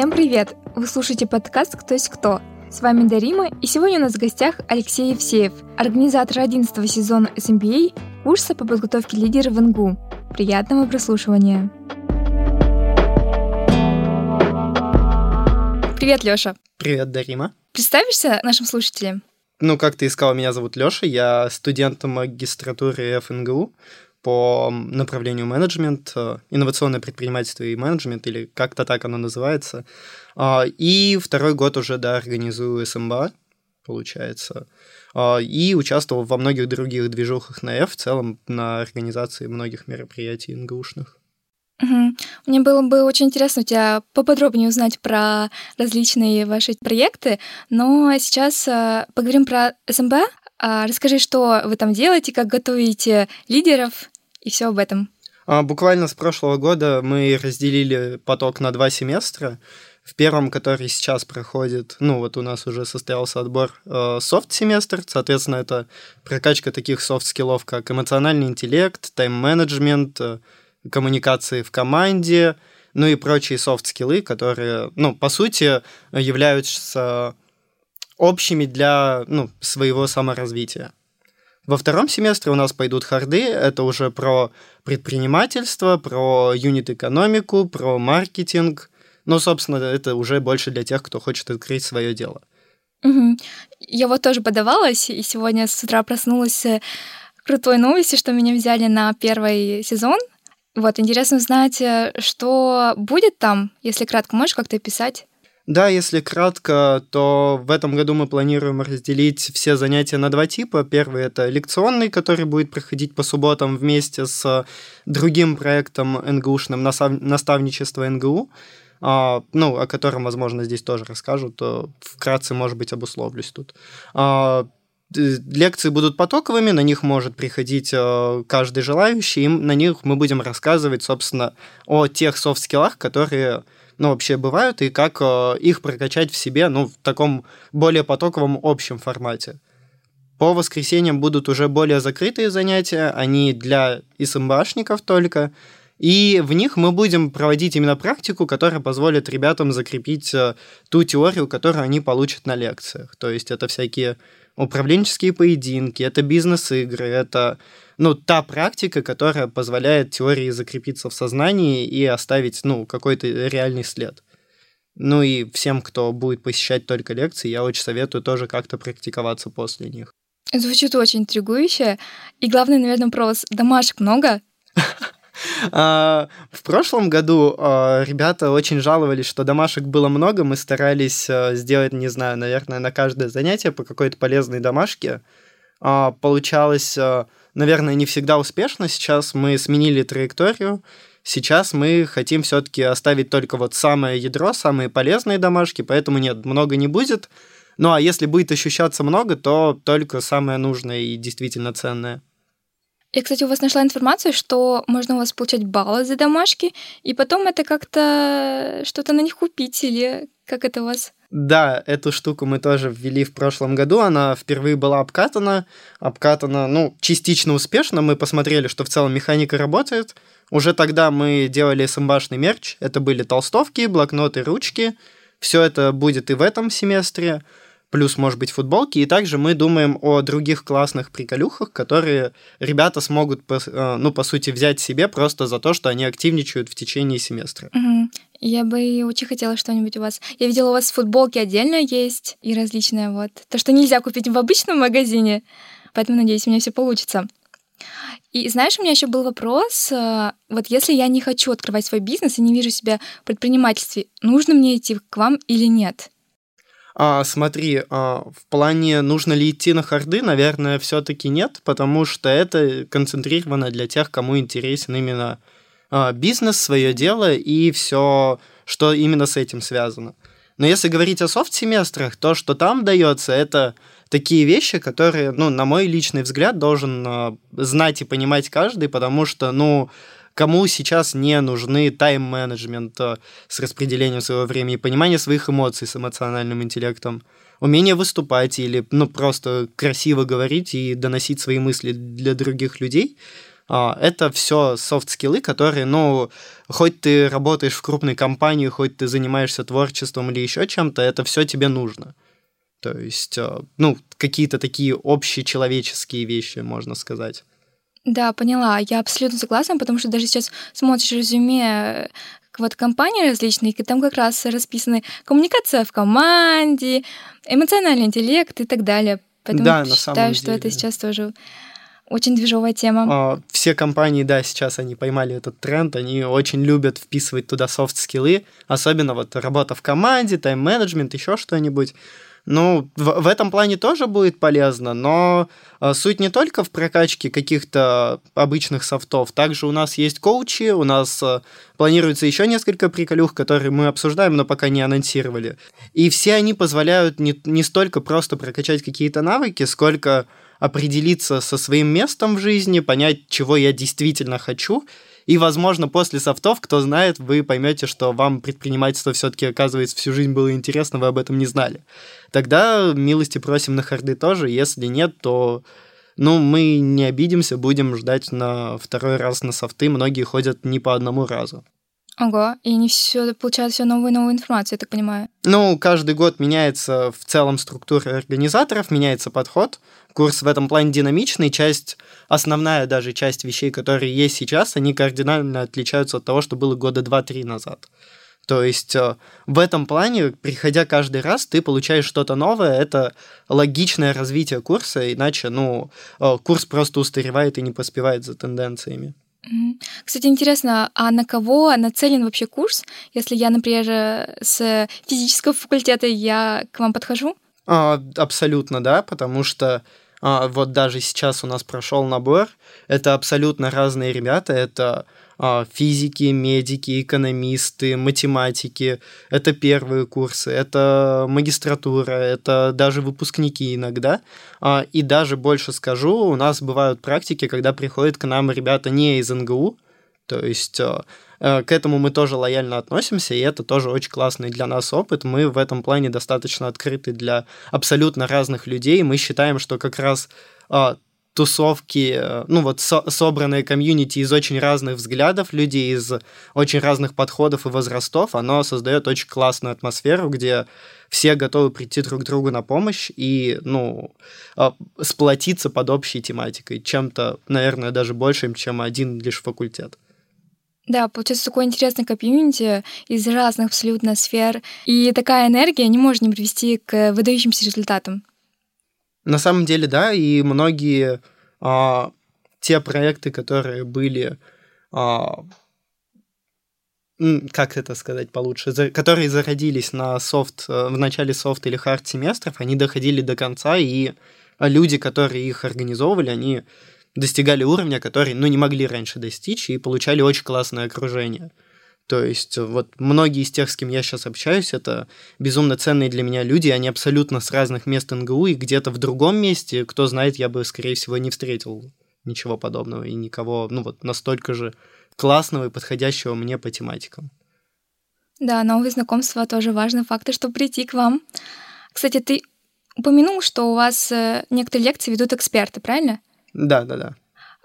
Всем привет! Вы слушаете подкаст «Кто есть кто». С вами Дарима, и сегодня у нас в гостях Алексей Евсеев, организатор 11 сезона SMBA, курса по подготовке лидеров в НГУ. Приятного прослушивания! Привет, Лёша! Привет, Дарима! Представишься нашим слушателям? Ну, как ты искал, меня зовут Лёша, я студент магистратуры ФНГУ, по направлению менеджмент, э, инновационное предпринимательство и менеджмент, или как-то так оно называется. А, и второй год уже, да, организую СМБА, получается. А, и участвовал во многих других движухах на F, в целом на организации многих мероприятий НГУшных. Угу. Мне было бы очень интересно у тебя поподробнее узнать про различные ваши проекты, но сейчас э, поговорим про СМБ. А, расскажи, что вы там делаете, как готовите лидеров и все об этом. А, буквально с прошлого года мы разделили поток на два семестра. В первом, который сейчас проходит, ну вот у нас уже состоялся отбор э, soft-семестр, соответственно, это прокачка таких софт-скиллов, как эмоциональный интеллект, тайм-менеджмент, э, коммуникации в команде, ну и прочие софт-скиллы, которые, ну, по сути, являются общими для ну, своего саморазвития. Во втором семестре у нас пойдут харды, это уже про предпринимательство, про юнит-экономику, про маркетинг. Ну, собственно, это уже больше для тех, кто хочет открыть свое дело. Угу. Я вот тоже подавалась, и сегодня с утра проснулась крутой новостью, что меня взяли на первый сезон. Вот, интересно узнать, э, что будет там, если кратко можешь как-то описать? Да, если кратко, то в этом году мы планируем разделить все занятия на два типа. Первый — это лекционный, который будет проходить по субботам вместе с другим проектом НГУшным «Наставничество НГУ», а, ну, о котором, возможно, здесь тоже расскажут, то вкратце, может быть, обусловлюсь тут. А, лекции будут потоковыми, на них может приходить э, каждый желающий, и на них мы будем рассказывать, собственно, о тех софт-скиллах, которые ну, вообще бывают, и как э, их прокачать в себе, ну, в таком более потоковом общем формате. По воскресеньям будут уже более закрытые занятия, они для ИСМБАшников только, и в них мы будем проводить именно практику, которая позволит ребятам закрепить э, ту теорию, которую они получат на лекциях. То есть это всякие управленческие поединки, это бизнес-игры, это ну, та практика, которая позволяет теории закрепиться в сознании и оставить, ну, какой-то реальный след. Ну и всем, кто будет посещать только лекции, я очень советую тоже как-то практиковаться после них. Звучит очень интригующе. И главный, наверное, вопрос. Домашек много? А, в прошлом году а, ребята очень жаловались, что домашек было много. Мы старались а, сделать, не знаю, наверное, на каждое занятие по какой-то полезной домашке. Получалось наверное, не всегда успешно. Сейчас мы сменили траекторию. Сейчас мы хотим все-таки оставить только вот самое ядро, самые полезные домашки, поэтому нет, много не будет. Ну а если будет ощущаться много, то только самое нужное и действительно ценное. Я, кстати, у вас нашла информацию, что можно у вас получать баллы за домашки, и потом это как-то что-то на них купить, или как это у вас? Да, эту штуку мы тоже ввели в прошлом году. Она впервые была обкатана. Обкатана, ну, частично успешно. Мы посмотрели, что в целом механика работает. Уже тогда мы делали СМБашный мерч. Это были толстовки, блокноты, ручки. Все это будет и в этом семестре плюс, может быть, футболки. И также мы думаем о других классных приколюхах, которые ребята смогут, э, ну, по сути, взять себе просто за то, что они активничают в течение семестра. Угу. Я бы очень хотела что-нибудь у вас. Я видела, у вас футболки отдельно есть и различные вот. То, что нельзя купить в обычном магазине. Поэтому, надеюсь, у меня все получится. И знаешь, у меня еще был вопрос, э, вот если я не хочу открывать свой бизнес и не вижу себя в предпринимательстве, нужно мне идти к вам или нет? А, смотри, а, в плане нужно ли идти на харды, наверное, все-таки нет, потому что это концентрировано для тех, кому интересен именно а, бизнес, свое дело и все, что именно с этим связано. Но если говорить о софт-семестрах, то, что там дается, это такие вещи, которые, ну, на мой личный взгляд, должен а, знать и понимать каждый, потому что, ну, кому сейчас не нужны тайм-менеджмент э, с распределением своего времени, понимание своих эмоций с эмоциональным интеллектом, умение выступать или ну, просто красиво говорить и доносить свои мысли для других людей. А, это все софт-скиллы, которые, ну, хоть ты работаешь в крупной компании, хоть ты занимаешься творчеством или еще чем-то, это все тебе нужно. То есть, а, ну, какие-то такие общечеловеческие вещи, можно сказать. Да, поняла. Я абсолютно согласна, потому что даже сейчас смотришь резюме вот компании различные, и там как раз расписаны коммуникация в команде, эмоциональный интеллект и так далее. Поэтому да, считаю, что деле. это сейчас тоже очень движовая тема. А, все компании, да, сейчас они поймали этот тренд, они очень любят вписывать туда софт-скиллы, особенно вот работа в команде, тайм-менеджмент, еще что-нибудь. Ну, в, в этом плане тоже будет полезно, но э, суть не только в прокачке каких-то обычных софтов. Также у нас есть коучи, у нас э, планируется еще несколько приколюх, которые мы обсуждаем, но пока не анонсировали. И все они позволяют не, не столько просто прокачать какие-то навыки, сколько определиться со своим местом в жизни, понять, чего я действительно хочу, и, возможно, после софтов, кто знает, вы поймете, что вам предпринимательство все-таки, оказывается, всю жизнь было интересно, вы об этом не знали. Тогда милости просим на харды тоже. Если нет, то ну, мы не обидимся, будем ждать на второй раз на софты. Многие ходят не по одному разу. Ого, и не все получают все новую и новую информацию, я так понимаю. Ну, каждый год меняется в целом структура организаторов, меняется подход. Курс в этом плане динамичный, часть, основная даже часть вещей, которые есть сейчас, они кардинально отличаются от того, что было года 2-3 назад. То есть э, в этом плане, приходя каждый раз, ты получаешь что-то новое, это логичное развитие курса, иначе, ну, э, курс просто устаревает и не поспевает за тенденциями. Кстати, интересно, а на кого нацелен вообще курс? Если я, например, с физического факультета, я к вам подхожу? А, абсолютно, да, потому что а, вот даже сейчас у нас прошел набор, это абсолютно разные ребята, это а, физики, медики, экономисты, математики. Это первые курсы, это магистратура, это даже выпускники иногда. И даже больше скажу, у нас бывают практики, когда приходят к нам ребята не из НГУ, то есть к этому мы тоже лояльно относимся, и это тоже очень классный для нас опыт. Мы в этом плане достаточно открыты для абсолютно разных людей. Мы считаем, что как раз тусовки, э, ну вот со собранное комьюнити из очень разных взглядов людей, из очень разных подходов и возрастов, оно создает очень классную атмосферу, где все готовы прийти друг другу на помощь и, ну, а, сплотиться под общей тематикой, чем-то, наверное, даже большим, чем один лишь факультет. Да, получается такой интересный комьюнити из разных абсолютно сфер, и такая энергия не может не привести к выдающимся результатам. На самом деле, да, и многие а, те проекты, которые были, а, как это сказать получше, за, которые зародились на софт, э, в начале софт или hard семестров, они доходили до конца, и люди, которые их организовывали, они достигали уровня, который, ну, не могли раньше достичь, и получали очень классное окружение. То есть вот многие из тех, с кем я сейчас общаюсь, это безумно ценные для меня люди, они абсолютно с разных мест НГУ, и где-то в другом месте, кто знает, я бы, скорее всего, не встретил ничего подобного и никого, ну вот настолько же классного и подходящего мне по тематикам. Да, новые знакомства тоже важный фактор, чтобы прийти к вам. Кстати, ты упомянул, что у вас э, некоторые лекции ведут эксперты, правильно? Да, да, да.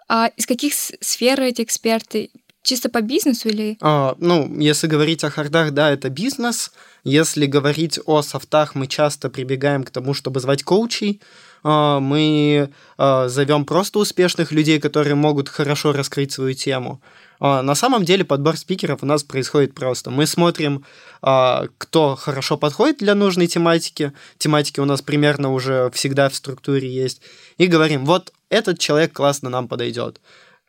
А из каких сфер эти эксперты? чисто по бизнесу или... А, ну, если говорить о хардах, да, это бизнес. Если говорить о софтах, мы часто прибегаем к тому, чтобы звать коучей. А, мы а, зовем просто успешных людей, которые могут хорошо раскрыть свою тему. А, на самом деле подбор спикеров у нас происходит просто. Мы смотрим, кто хорошо подходит для нужной тематики. Тематики у нас примерно уже всегда в структуре есть. И говорим, вот этот человек классно нам подойдет.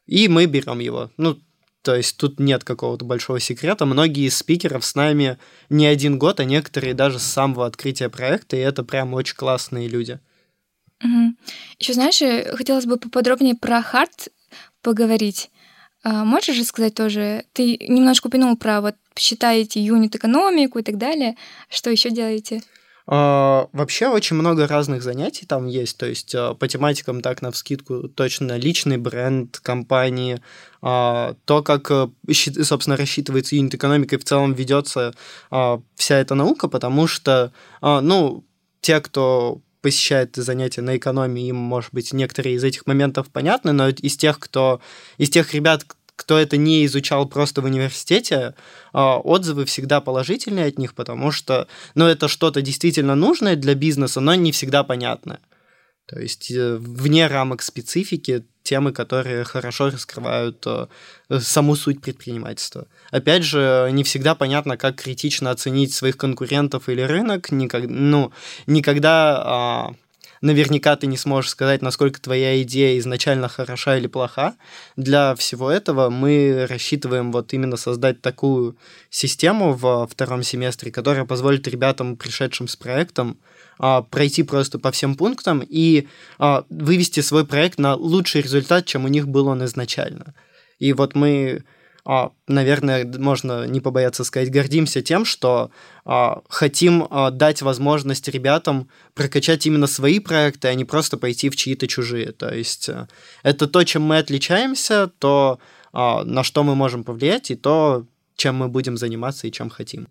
И мы берем его. Ну, то есть тут нет какого-то большого секрета. Многие из спикеров с нами не один год, а некоторые даже с самого открытия проекта, и это прям очень классные люди. Угу. Еще знаешь, э, хотелось бы поподробнее про хард поговорить. А можешь рассказать тоже? Ты немножко упомянул про вот считаете юнит-экономику и так далее. Что еще делаете? А, вообще очень много разных занятий там есть, то есть а, по тематикам так на вскидку точно личный бренд компании, а, то, как, э, собственно, рассчитывается юнит-экономика и в целом ведется вся эта наука, потому что, ну, те, кто посещает занятия на экономии, им, может быть, некоторые из этих моментов понятны, но из тех, кто, из тех ребят, кто это не изучал просто в университете, а, отзывы всегда положительные от них, потому что, ну, это что-то действительно нужное для бизнеса, но не всегда понятное. То есть э, вне рамок специфики темы, которые хорошо раскрывают э, саму суть предпринимательства. Опять же, не всегда понятно, как критично оценить своих конкурентов или рынок. Никак, ну, никогда а, наверняка ты не сможешь сказать, насколько твоя идея изначально хороша или плоха. Для всего этого мы рассчитываем вот именно создать такую систему в втором семестре, которая позволит ребятам, пришедшим с проектом, а, пройти просто по всем пунктам и а, вывести свой проект на лучший результат, чем у них был он изначально. И вот мы наверное, можно не побояться сказать, гордимся тем, что а, хотим а, дать возможность ребятам прокачать именно свои проекты, а не просто пойти в чьи-то чужие. То есть э, это то, чем мы отличаемся, то, на что мы можем повлиять, и то, чем мы будем заниматься и чем хотим.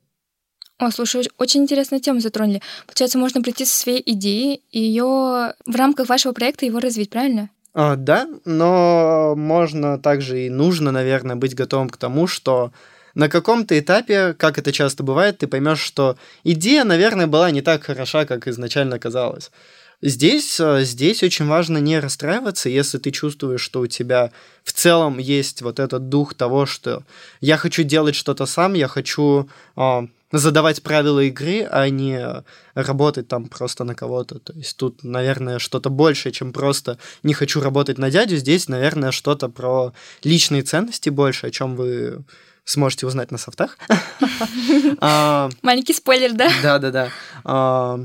О, слушай, очень интересную тему затронули. Получается, можно прийти со своей идеей и ее в рамках вашего проекта его развить, правильно? А, да, но можно также и нужно, наверное, быть готовым к тому, что на каком-то этапе, как это часто бывает, ты поймешь, что идея, наверное, была не так хороша, как изначально казалось. Здесь, э, здесь очень важно не расстраиваться, если ты чувствуешь, что у тебя в целом есть вот этот дух того, что я хочу делать что-то сам, я хочу а, задавать правила игры, а не работать там просто на кого-то. То есть тут, наверное, что-то большее, чем просто не хочу работать на дядю. Здесь, наверное, что-то про личные ценности больше, о чем вы сможете узнать на софтах. А, Маленький спойлер, да? Да, да, да. А,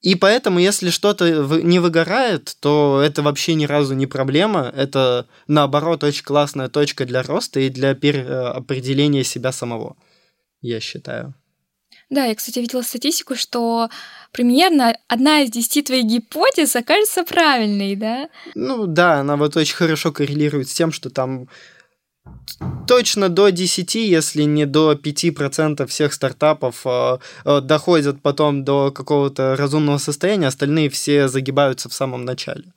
и поэтому, если что-то не выгорает, то это вообще ни разу не проблема. Это, наоборот, очень классная точка для роста и для определения себя самого я считаю. Да, я, кстати, видела статистику, что примерно одна из десяти твоих гипотез окажется правильной, да? Ну да, она вот очень хорошо коррелирует с тем, что там точно до 10, если не до 5% всех стартапов э, э, доходят потом до какого-то разумного состояния, остальные все загибаются в самом начале.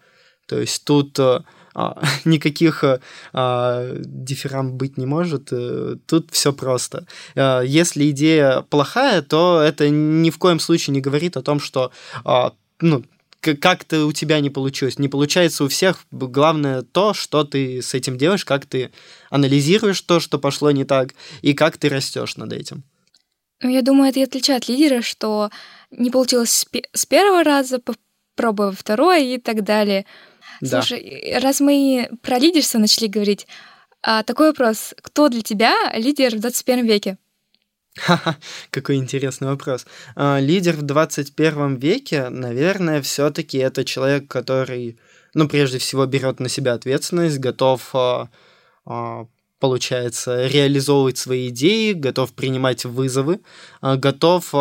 То есть тут... Э, а, никаких а, дифферам быть не может. Э, тут все просто. А, если идея плохая, то это ни в коем случае не говорит о том, что а, ну, как-то у тебя не получилось. Не получается у всех. Главное то, что ты с этим делаешь, как ты анализируешь то, что пошло не так, и как ты растешь над этим. Ну, я думаю, это и отличает лидера, что не получилось с первого раза, попробуй второй и так далее. Слушай, раз мы про лидерство начали говорить, а, такой вопрос. Кто для тебя лидер в 21 веке? Ха-ха, какой интересный вопрос. А, лидер в 21 веке, наверное, все-таки это человек, который, ну, прежде всего, берет на себя ответственность, готов, а, получается, реализовывать свои идеи, готов принимать вызовы, готов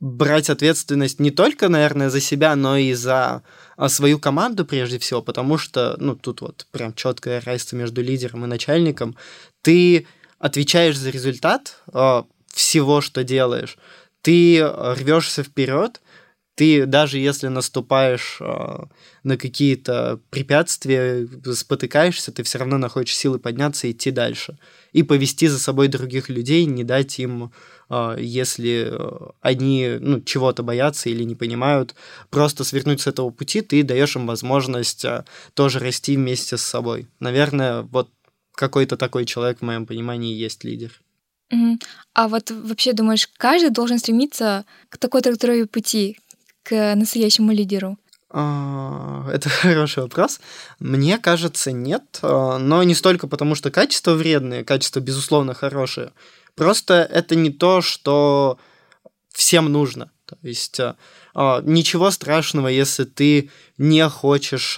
брать ответственность не только, наверное, за себя, но и за а, свою команду прежде всего, потому что, ну, тут вот прям четкая разница между лидером и начальником. Ты отвечаешь за результат э, всего, что делаешь. Ты рвешься вперед, ты даже если наступаешь э, на какие-то препятствия, спотыкаешься, ты все равно находишь силы подняться и идти дальше. И повести за собой других людей, не дать им а, если э, они ну, чего-то боятся или не понимают, просто свернуть с этого пути, ты даешь им возможность а, тоже расти вместе с собой. Наверное, вот какой-то такой человек, в моем понимании, есть лидер. А вот вообще думаешь, каждый должен стремиться к такой траектории пути, к настоящему лидеру? А, это хороший вопрос. Мне кажется, нет. Но не столько потому, что качество вредное, качество, безусловно, хорошее. Просто это не то, что всем нужно. То есть э, ничего страшного, если ты не хочешь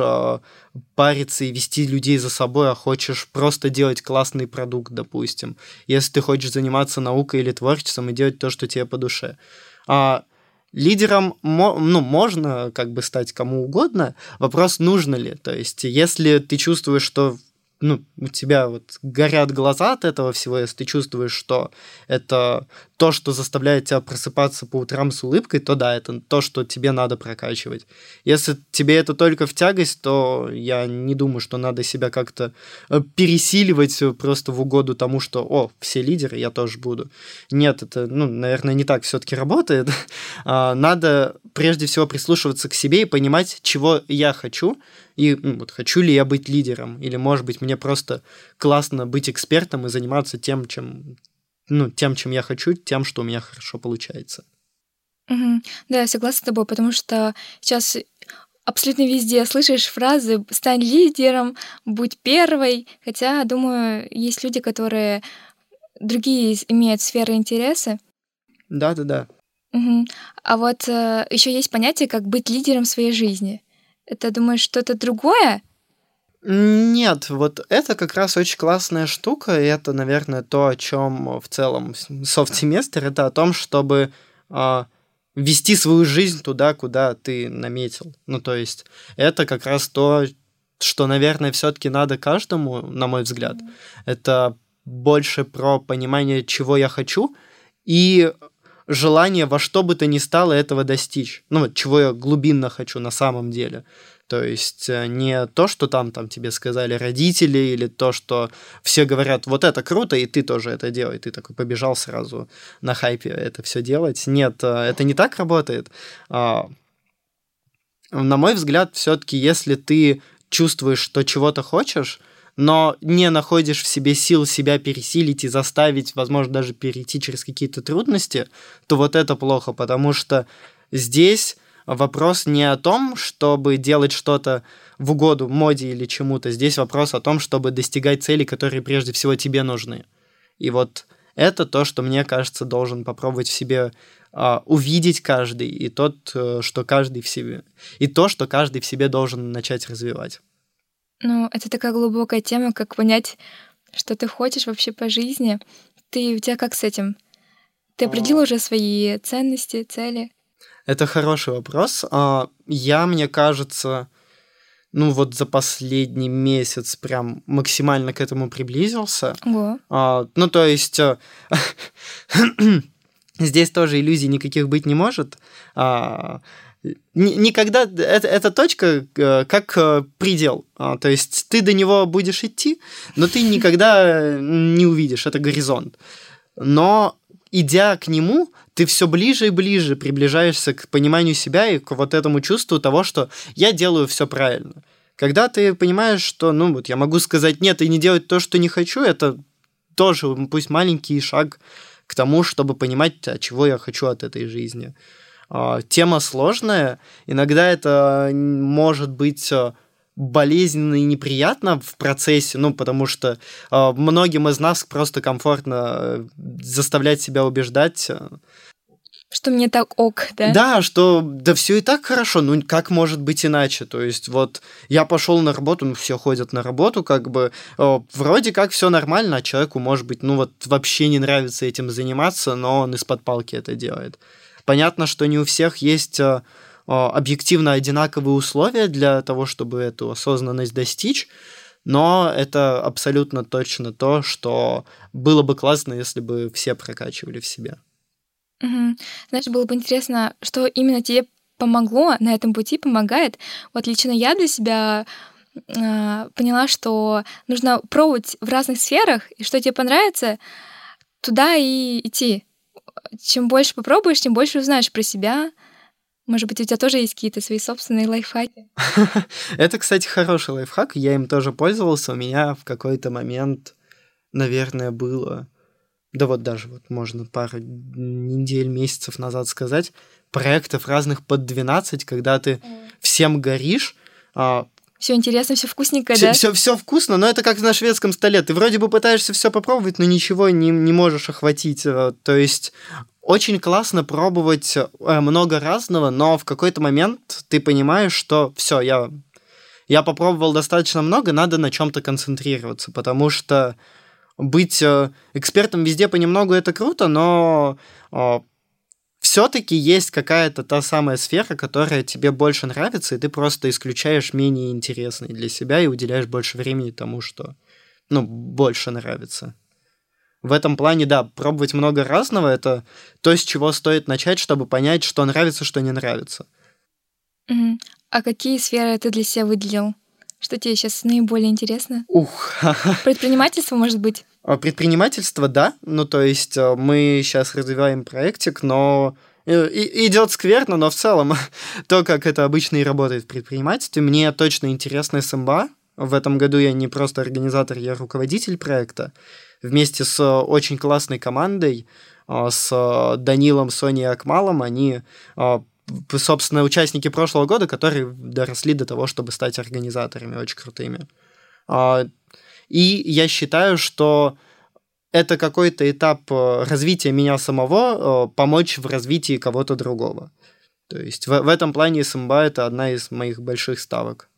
париться и вести людей за собой, а хочешь просто делать классный продукт, допустим. Если ты хочешь заниматься наукой или творчеством и делать то, что тебе по душе. А лидером ну, можно как бы стать кому угодно. Вопрос, нужно ли. То есть, если ты чувствуешь, что ну, у тебя вот горят глаза от этого всего, если ты чувствуешь, что это то, что заставляет тебя просыпаться по утрам с улыбкой, то да, это то, что тебе надо прокачивать. Если тебе это только в тягость, то я не думаю, что надо себя как-то э, пересиливать просто в угоду тому, что, о, все лидеры, я тоже буду. Нет, это, ну, наверное, не так все-таки работает. А, надо прежде всего прислушиваться к себе и понимать, чего я хочу, и ну, вот хочу ли я быть лидером, или, может быть, мне просто классно быть экспертом и заниматься тем, чем, ну, тем, чем я хочу, тем, что у меня хорошо получается. Угу. Да, я согласна с тобой, потому что сейчас абсолютно везде слышишь фразы «стань лидером», «будь первой», хотя, думаю, есть люди, которые другие имеют сферы интереса. Да-да-да. Угу. А вот э, еще есть понятие, как быть лидером своей жизни. Это, думаешь, что-то другое? Нет, вот это как раз очень классная штука, и это, наверное, то, о чем в целом софт-семестр, это о том, чтобы э, вести свою жизнь туда, куда ты наметил. Ну, то есть, это как раз то, что, наверное, все-таки надо каждому, на мой взгляд. Mm-hmm. Это больше про понимание, чего я хочу, и желание во что бы то ни стало этого достичь. Ну вот, чего я глубинно хочу на самом деле. То есть э, не то, что там, там тебе сказали родители, или то, что все говорят, вот это круто, и ты тоже это делай. Ты такой побежал сразу на хайпе это все делать. Нет, э, это не так работает. А, на мой взгляд, все-таки, если ты чувствуешь, что чего-то хочешь, но не находишь в себе сил себя пересилить и заставить, возможно, даже перейти через какие-то трудности, то вот это плохо, потому что здесь вопрос не о том, чтобы делать что-то в угоду моде или чему-то. Здесь вопрос о том, чтобы достигать целей, которые прежде всего тебе нужны. И вот это то, что мне кажется должен попробовать в себе uh, увидеть каждый, и тот, uh, что каждый в себе, и то, что каждый в себе должен начать развивать. Ну, это такая глубокая тема, как понять, что ты хочешь вообще по жизни. Ты у тебя как с этим? Ты определил уже свои ценности, цели? Это хороший вопрос. А, я, мне кажется, ну вот за последний месяц прям максимально к этому приблизился. Ого. А, ну, то есть э, здесь тоже иллюзий никаких быть не может. А, никогда это, эта точка э, как э, предел. А, то есть ты до него будешь идти, но ты никогда не увидишь, это горизонт. Но идя к нему, ты все ближе и ближе приближаешься к пониманию себя и к вот этому чувству того, что я делаю все правильно. Когда ты понимаешь, что, ну вот, я могу сказать нет и не делать то, что не хочу, это тоже, пусть маленький шаг к тому, чтобы понимать, а чего я хочу от этой жизни. А, тема сложная. Иногда это может быть а, болезненно и неприятно в процессе, ну, потому что э, многим из нас просто комфортно э, заставлять себя убеждать. Что мне так ок, да? Да, что да все и так хорошо, ну как может быть иначе? То есть вот я пошел на работу, ну все ходят на работу, как бы э, вроде как все нормально, а человеку может быть, ну вот вообще не нравится этим заниматься, но он из-под палки это делает. Понятно, что не у всех есть э, э, объективно одинаковые условия для того, чтобы эту осознанность достичь, но это абсолютно точно то, что было бы классно, если бы все прокачивали в себе. Угу. Знаешь, было бы интересно, что именно тебе помогло на этом пути, помогает. Вот лично я для себя э, поняла, что нужно пробовать в разных сферах, и что тебе понравится, туда и идти чем больше попробуешь, тем больше узнаешь про себя. Может быть, у тебя тоже есть какие-то свои собственные лайфхаки? Это, кстати, хороший лайфхак. Я им тоже пользовался. У меня в какой-то момент, наверное, было... Да вот даже вот можно пару недель, месяцев назад сказать, проектов разных под 12, когда ты всем горишь, а, все интересно, все вкусненько, все, да? Все, все вкусно, но это как на шведском столе. Ты вроде бы пытаешься все попробовать, но ничего не, не можешь охватить. Э, то есть очень классно пробовать э, много разного, но в какой-то момент ты понимаешь, что все, я, я попробовал достаточно много, надо на чем-то концентрироваться, потому что быть э, экспертом везде понемногу это круто, но все-таки есть какая-то та самая сфера, которая тебе больше нравится, и ты просто исключаешь менее интересные для себя и уделяешь больше времени тому, что ну, больше нравится. В этом плане, да, пробовать много разного — это то, с чего стоит начать, чтобы понять, что нравится, что не нравится. Мгм. А какие сферы ты для себя выделил? Что тебе сейчас наиболее интересно? Ух, Предпринимательство, может быть? А Предпринимательство, да. Ну, то есть э, мы сейчас развиваем проектик, но и- идет скверно, но в целом то, как это обычно и работает в предпринимательстве, мне точно интересно СМБА. В этом году я не просто организатор, я руководитель проекта. Вместе с э, очень классной командой, э, с э, Данилом, Соней и Акмалом, они, э, п- собственно, участники прошлого года, которые доросли до того, чтобы стать организаторами очень крутыми. А, И я считаю, что это какой-то этап э, развития меня самого, э, помочь в развитии кого-то другого. То есть в, в этом плане СМБА это одна из моих больших ставок.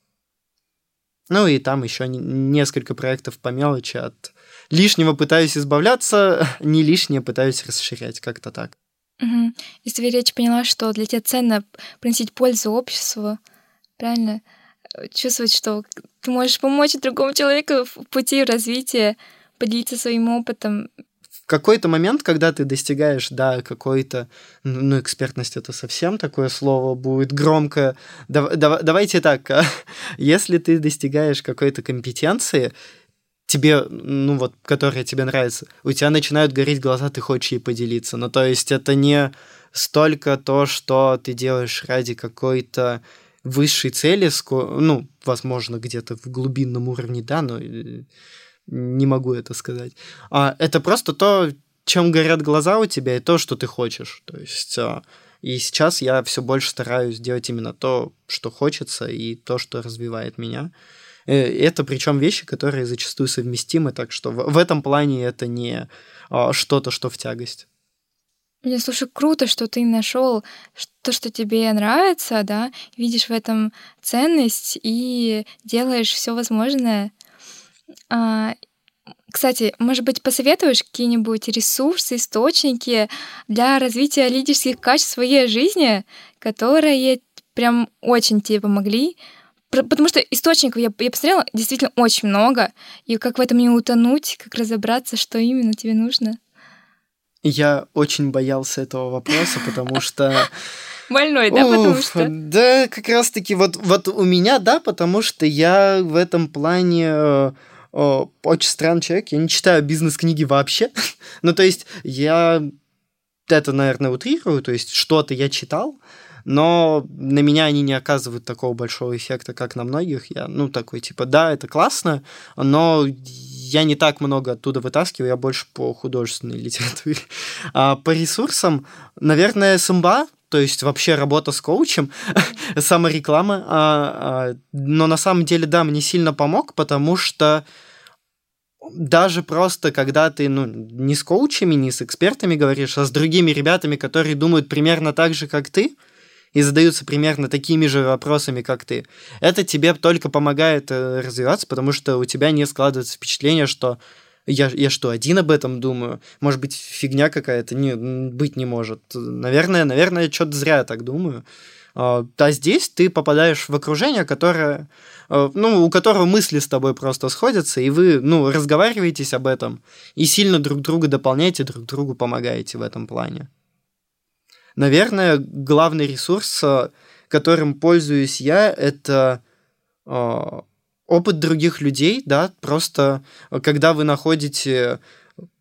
Ну и там еще не- несколько проектов по мелочи. От лишнего пытаюсь избавляться, не лишнее пытаюсь расширять, как-то так. Мгм. Из твоей речи поняла, что для тебя ценно приносить пользу обществу, правильно? Э, Чувствовать, что ты можешь помочь другому человеку в пути развития, поделиться своим опытом. В какой-то момент, когда ты достигаешь, да, какой-то, ну, ну, экспертность это совсем такое слово будет громкое. Дав- дав- давайте так, а, если ты достигаешь какой-то компетенции, тебе, ну вот, которая тебе нравится, у тебя начинают гореть глаза, ты хочешь ей поделиться. Ну, то есть это не столько то, что ты делаешь ради какой-то высшей цели, ну, возможно, где-то в глубинном уровне, да, но э, не могу это сказать. А, это просто то, чем горят глаза у тебя, и то, что ты хочешь. То есть, а, и сейчас я все больше стараюсь делать именно то, что хочется, и то, что развивает меня. Э, Это причем вещи, которые зачастую совместимы, так что в, этом плане это не а, что-то, что в тягость. Мне, слушай, круто, что ты нашел то, что тебе нравится, да, видишь в этом ценность и делаешь все возможное. А, Кстати, может быть, посоветуешь какие-нибудь ресурсы, источники для развития лидерских качеств в своей жизни, которые прям очень тебе помогли? Потому что источников я, я посмотрела действительно очень много, и как в этом не утонуть, как разобраться, что именно тебе нужно. Я очень боялся этого вопроса, потому что... Больной, да, потому Уф, что... Да, как раз-таки вот, вот у меня, да, потому что я в этом плане э, очень странный человек. Я не читаю бизнес-книги вообще. ну, то есть я это, наверное, утрирую, то есть что-то я читал, но на меня они не оказывают такого большого эффекта, как на многих. Я, ну, такой, типа, да, это классно, но я не так много оттуда вытаскиваю, я больше по художественной литературе. А по ресурсам, наверное, СМБА, то есть вообще работа с коучем, самореклама, а, а, но на самом деле, да, мне сильно помог, потому что даже просто, когда ты ну, не с коучами, не с экспертами говоришь, а с другими ребятами, которые думают примерно так же, как ты, и задаются примерно такими же вопросами, как ты, это тебе только помогает э, развиваться, потому что у тебя не складывается впечатление, что я, я что, один об этом думаю? Может быть, фигня какая-то? Не, быть не может. Наверное, наверное, я что-то зря так думаю. А здесь ты попадаешь в окружение, которое, ну, у которого мысли с тобой просто сходятся, и вы, ну, разговариваетесь об этом, и сильно друг друга дополняете, друг другу помогаете в этом плане. Наверное, главный ресурс, которым пользуюсь я, это опыт других людей, да, просто когда вы находите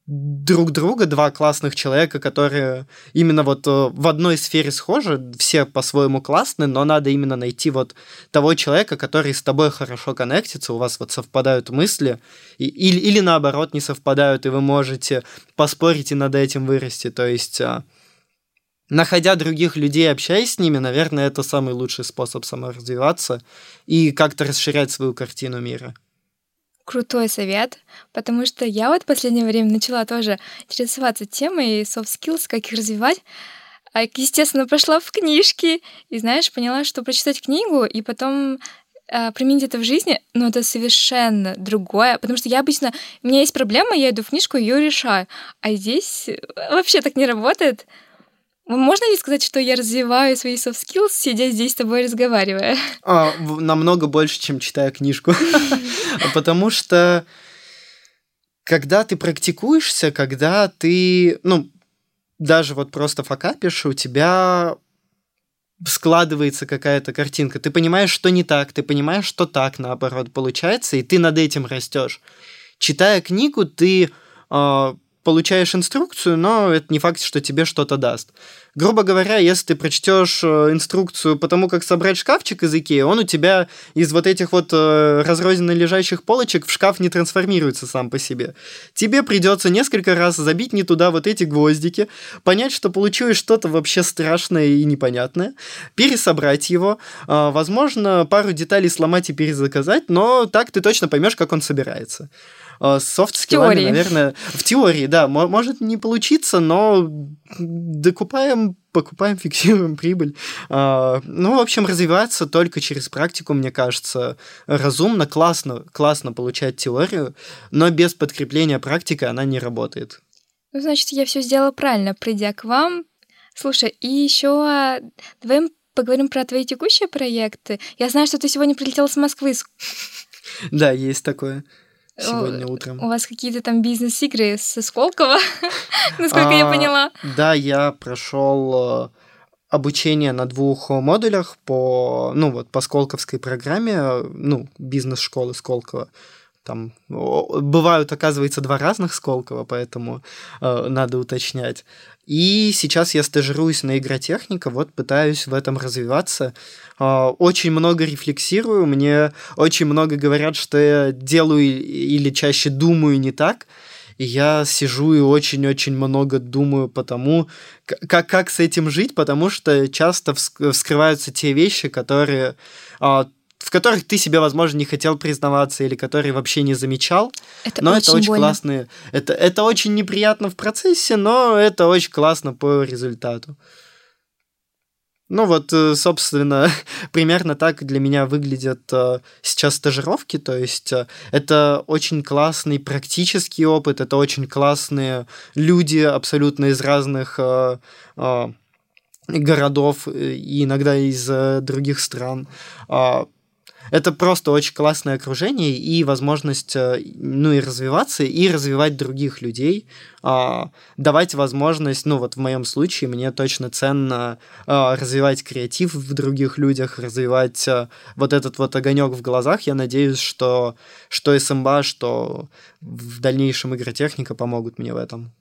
друг друга, два классных человека, которые именно вот в одной сфере схожи, все по-своему классны, но надо именно найти вот того человека, который с тобой хорошо коннектится, у вас вот совпадают мысли, и, или, или наоборот не совпадают, и вы можете поспорить и над этим вырасти, то есть находя других людей, общаясь с ними, наверное, это самый лучший способ саморазвиваться и как-то расширять свою картину мира крутой совет, потому что я вот в последнее время начала тоже интересоваться темой soft skills, как их развивать. А, естественно, пошла в книжки и, знаешь, поняла, что прочитать книгу и потом а, применить это в жизни, ну, это совершенно другое, потому что я обычно... У меня есть проблема, я иду в книжку, ее решаю. А здесь вообще так не работает. Можно ли сказать, что я развиваю свои soft skills, сидя здесь с тобой разговаривая? А, намного больше, чем читая книжку. Потому что когда ты практикуешься, когда ты, ну, даже вот просто факапишь, у тебя складывается какая-то картинка. Ты понимаешь, что не так, ты понимаешь, что так, наоборот, получается, и ты над этим растешь. Читая книгу, ты э, получаешь инструкцию, но это не факт, что тебе что-то даст. Грубо говоря, если ты прочтешь э, инструкцию по тому, как собрать шкафчик из Икеи, он у тебя из вот этих вот э, разрозненно лежащих полочек в шкаф не трансформируется сам по себе. Тебе придется несколько раз забить не туда вот эти гвоздики, понять, что получилось что-то вообще страшное и непонятное, пересобрать его, э, возможно, пару деталей сломать и перезаказать, но так ты точно поймешь, как он собирается софт-скиллами, наверное, в теории, да, может не получиться, но докупаем, покупаем, фиксируем прибыль. А, ну, в общем, развиваться только через практику, мне кажется, разумно, классно, классно получать теорию, но без подкрепления практики она не работает. Ну, значит, я все сделала правильно, придя к вам. Слушай, и еще давай поговорим про твои текущие проекты. Я знаю, что ты сегодня прилетела с Москвы. Да, есть такое сегодня утром. У вас какие-то там бизнес-игры со Сколково, насколько я а, поняла. Да, я прошел э, обучение на двух модулях по, ну вот, по Сколковской программе, ну, бизнес-школы Сколково. Там бывают, оказывается, два разных Сколково, поэтому э, надо уточнять. И сейчас я стажируюсь на игротехника, вот пытаюсь в этом развиваться. Э, очень много рефлексирую, мне очень много говорят, что я делаю или чаще думаю не так. И я сижу и очень-очень много думаю по тому, как, как с этим жить, потому что часто вскрываются те вещи, которые а, в которых ты себе, возможно, не хотел признаваться или которые вообще не замечал. Это но очень это очень больно. классно. Это, это очень неприятно в процессе, но это очень классно по результату. Ну вот, э, собственно, примерно так для меня выглядят э, сейчас стажировки. То есть э, это очень классный практический опыт, это очень классные люди абсолютно из разных городов и иногда из других стран. Это просто очень классное окружение и возможность, э, ну, и развиваться, и развивать других людей, а, давать возможность, ну, вот в моем случае мне точно ценно а, развивать креатив в других людях, развивать а, вот этот вот огонек в глазах. Я надеюсь, что, что СМБА, что в дальнейшем игротехника помогут мне в этом.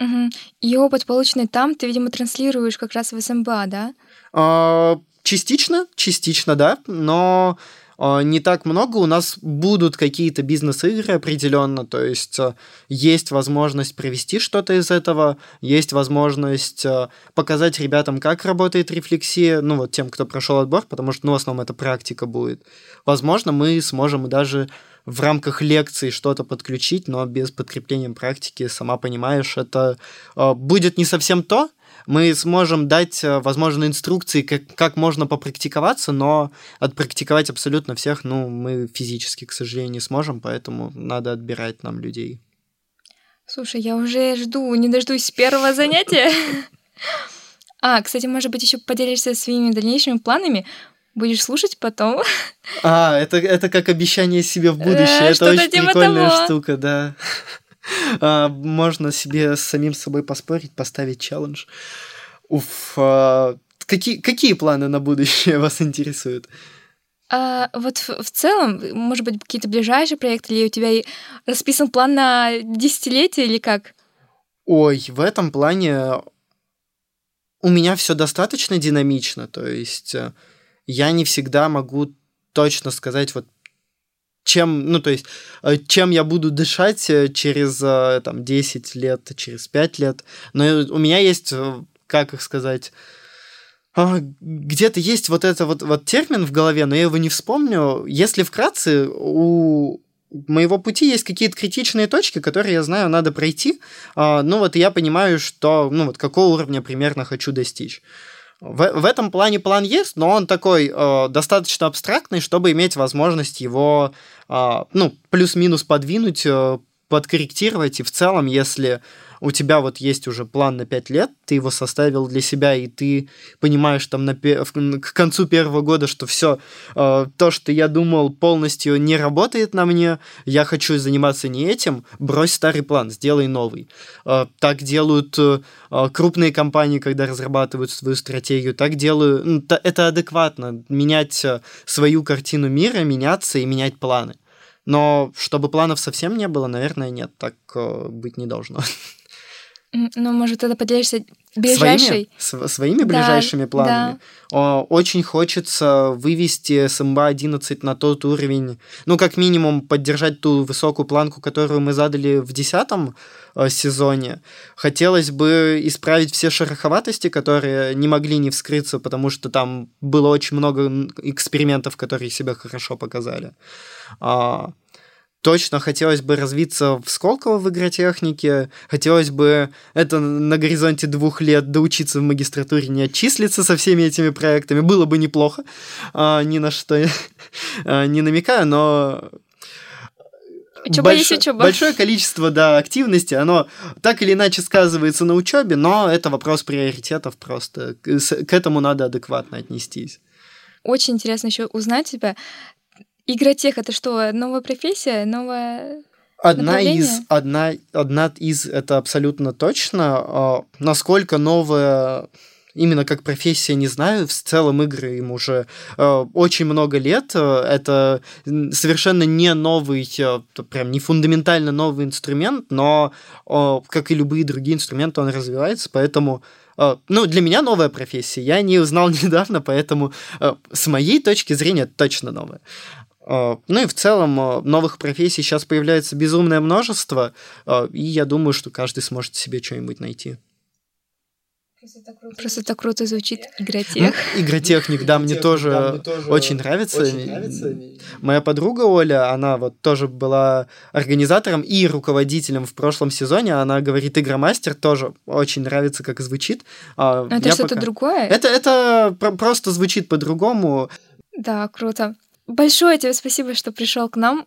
Угу. И опыт, полученный там, ты, видимо, транслируешь как раз в СМБА, да? А, частично, частично, да, но а, не так много. У нас будут какие-то бизнес-игры определенно, то есть а, есть возможность провести что-то из этого, есть возможность а, показать ребятам, как работает рефлексия, ну вот тем, кто прошел отбор, потому что, ну, в основном это практика будет. Возможно, мы сможем даже в рамках лекции что-то подключить, но без подкрепления практики, сама понимаешь, это будет не совсем то, мы сможем дать, э, возможно, инструкции, как, как можно попрактиковаться, но отпрактиковать абсолютно всех, ну, мы физически, к сожалению, не сможем, поэтому надо отбирать нам людей. Слушай, я уже жду, не дождусь первого занятия. А, кстати, может быть, еще поделишься своими дальнейшими планами. Будешь слушать потом. А, это, это как обещание себе в будущее. Э, это очень типа прикольная того. штука, да. А, можно себе с самим собой поспорить, поставить челлендж. Уф, а, какие, какие планы на будущее вас интересуют? А, вот в, в целом, может быть, какие-то ближайшие проекты, или у тебя расписан план на десятилетие, или как? Ой, в этом плане у меня все достаточно динамично, то есть э, я не всегда могу точно сказать, вот чем, ну, то есть, э, чем я буду дышать э, через, э, там, 10 лет, через 5 лет. Но у меня есть, как их сказать, а, где-то есть вот это вот, вот термин в голове, но я его не вспомню. Если вкратце, у моего пути есть какие-то критичные точки, которые я знаю, надо пройти. А, ну вот я понимаю, что, ну вот какого уровня примерно хочу достичь. В, в этом плане план есть, но он такой э, достаточно абстрактный, чтобы иметь возможность его, ну, плюс-минус подвинуть э, подкорректировать. И в целом, если у тебя вот есть уже план на 5 лет, ты его составил для себя, и ты понимаешь там на, к концу первого года, что все, э, то, что я думал, полностью не работает на мне, я хочу заниматься не этим, брось старый план, сделай новый. Э, так делают э, крупные компании, когда разрабатывают свою стратегию, так делаю, ну, это адекватно, менять свою картину мира, меняться и менять планы. Но чтобы планов совсем не было, наверное, нет, так быть не должно. Ну, может, тогда поделишься ближайшей... Своими, своими да, ближайшими планами. Да. Очень хочется вывести СМБ-11 на тот уровень, ну, как минимум, поддержать ту высокую планку, которую мы задали в десятом э, сезоне. Хотелось бы исправить все шероховатости, которые не могли не вскрыться, потому что там было очень много экспериментов, которые себя хорошо показали. Точно хотелось бы развиться в Сколково в игротехнике, хотелось бы это на горизонте двух лет доучиться в магистратуре, не отчислиться со всеми этими проектами, было бы неплохо, а, ни на что а, не намекаю, но Учеба Больш... есть учеба. Большое количество да, активности, оно так или иначе сказывается на учебе, но это вопрос приоритетов просто. К этому надо адекватно отнестись. Очень интересно еще узнать тебя. Игротех это что, новая профессия, новая Одна из, одна, одна из, это абсолютно точно. А, насколько новая именно как профессия, не знаю. В целом игры им уже э, очень много лет. Это совершенно не новый, э, прям не фундаментально новый инструмент, но, э, как и любые другие инструменты, он развивается, поэтому ну, для меня новая профессия. Я не узнал недавно, поэтому с моей точки зрения точно новая. А, ну и в целом а, новых профессий сейчас появляется безумное множество, а, и я думаю, что каждый сможет себе что-нибудь найти. Просто так круто, Просто так круто звучит игротех. Ну, игротехник, да, мне тоже, да, мне тоже очень нравится. Очень нравится. Моя подруга Оля, она вот тоже была организатором и руководителем в прошлом сезоне. Она говорит, игромастер тоже очень нравится, как звучит. это что-то пока... другое? Это, это просто звучит по-другому. Да, круто. Большое тебе спасибо, что пришел к нам.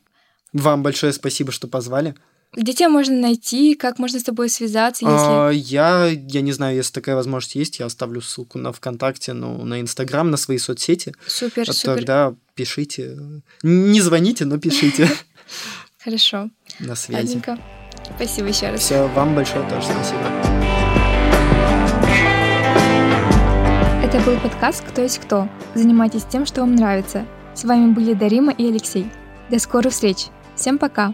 Вам большое спасибо, что позвали. Где тебя можно найти? Как можно с тобой связаться? Если... А, я, я не знаю, если такая возможность есть, я оставлю ссылку на ВКонтакте, ну, на Инстаграм, на свои соцсети. Супер, а супер. Тогда пишите. Не звоните, но пишите. Хорошо. На связи. Ладненько. Спасибо еще раз. Все, вам большое тоже спасибо. Это был подкаст «Кто есть кто». Занимайтесь тем, что вам нравится. С вами были Дарима и Алексей. До скорых встреч. Всем пока.